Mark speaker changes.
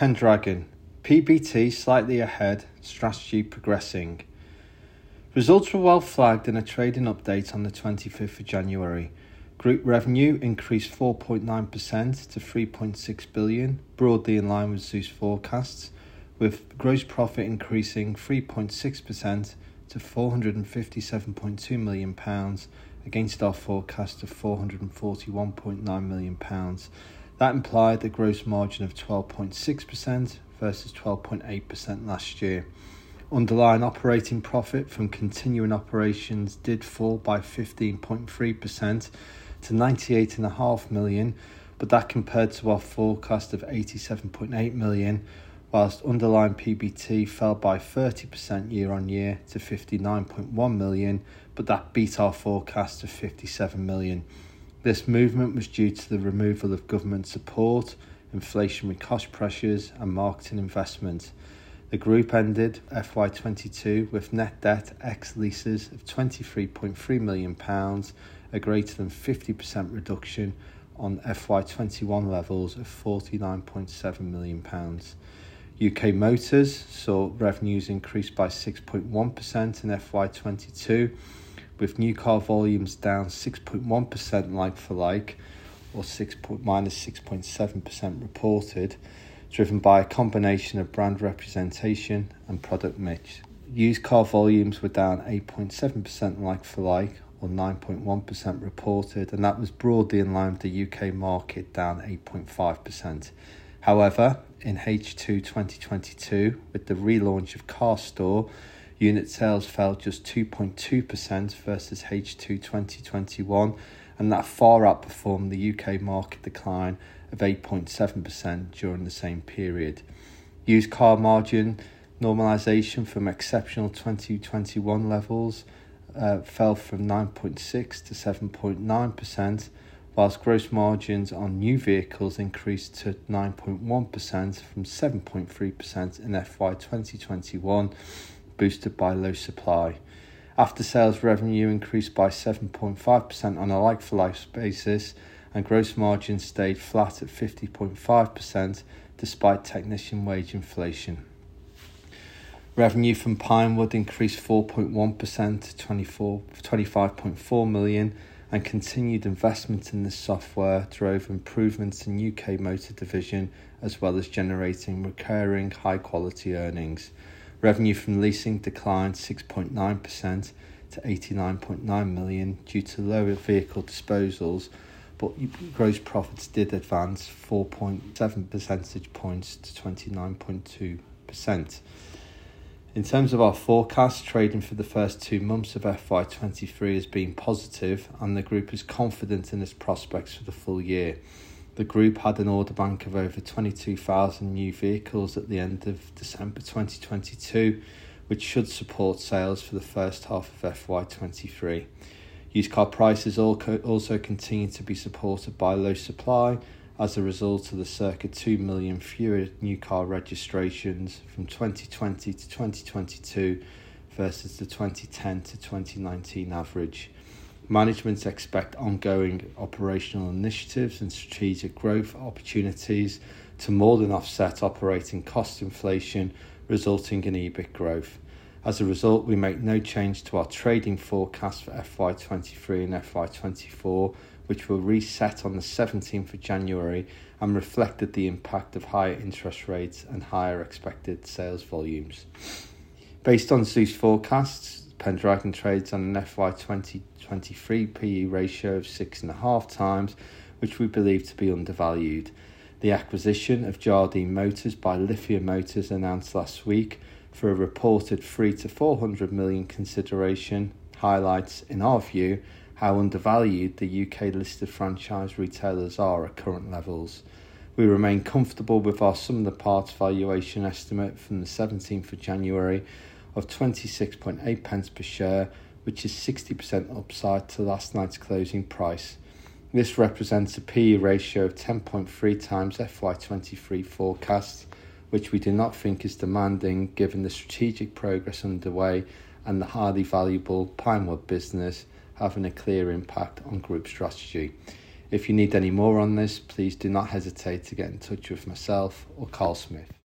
Speaker 1: Pendragon, PBT slightly ahead, strategy progressing. Results were well flagged in a trading update on the 25th of January. Group revenue increased 4.9% to 3.6 billion, broadly in line with Zeus forecasts, with gross profit increasing 3.6% to 457.2 million pounds against our forecast of 441.9 million pounds. That implied a gross margin of 12.6% versus 12.8% last year. Underlying operating profit from continuing operations did fall by 15.3% to 98.5 million, but that compared to our forecast of 87.8 million, whilst underlying PBT fell by 30% year on year to 59.1 million, but that beat our forecast of 57 million. This movement was due to the removal of government support, inflationary cost pressures, and marketing investment. The group ended FY22 with net debt ex leases of 23.3 million pounds a greater than 50% reduction on FY21 levels of 49.7 million pounds. UK Motors saw revenues increase by 6.1% in FY22 with new car volumes down 6.1% like for like or 6 minus 6.7% reported driven by a combination of brand representation and product mix. Used car volumes were down 8.7% like for like or 9.1% reported, and that was broadly in line with the UK market down 8.5%. However, in H2 2022, with the relaunch of CarStore, unit sales fell just 2.2% versus H2 2021, and that far outperformed the UK market decline of 8.7% during the same period. Used car margin normalisation from exceptional 2021 levels uh, fell from 9.6 to 7.9%, whilst gross margins on new vehicles increased to 9.1% from 7.3% in FY 2021, boosted by low supply. After sales revenue increased by 7.5% on a like for like basis, and gross margin stayed flat at 50.5% despite technician wage inflation. Revenue from Pinewood increased 4.1% to 24, 25.4 million and continued investment in this software drove improvements in UK motor division as well as generating recurring high quality earnings. Revenue from leasing declined 6.9% to 89.9 million due to lower vehicle disposals, but gross profits did advance 4.7 percentage points to 29.2%. In terms of our forecast, trading for the first two months of FY23 has been positive and the group is confident in its prospects for the full year. The group had an order bank of over 22,000 new vehicles at the end of December 2022, which should support sales for the first half of FY23. Used car prices also continue to be supported by low supply as a result of the circa 2 million fewer new car registrations from 2020 to 2022 versus the 2010 to 2019 average. Management expect ongoing operational initiatives and strategic growth opportunities to more than offset operating cost inflation, resulting in EBIT growth. As a result, we make no change to our trading forecast for FY23 and FY24 which were reset on the 17th of January and reflected the impact of higher interest rates and higher expected sales volumes. Based on Zeus forecasts, Pendragon trades on an FY 2023 PE ratio of 6.5 times, which we believe to be undervalued. The acquisition of Jardine Motors by Lithia Motors announced last week for a reported 3 to 400 million consideration highlights, in our view, how undervalued the UK listed franchise retailers are at current levels. We remain comfortable with our sum of the parts valuation estimate from the 17th of January of 26.8 pence per share, which is 60% upside to last night's closing price. This represents a PE ratio of 10.3 times FY23 forecast, which we do not think is demanding given the strategic progress underway and the highly valuable Pinewood business having a clear impact on group strategy. If you need any more on this, please do not hesitate to get in touch with myself or Carl Smith.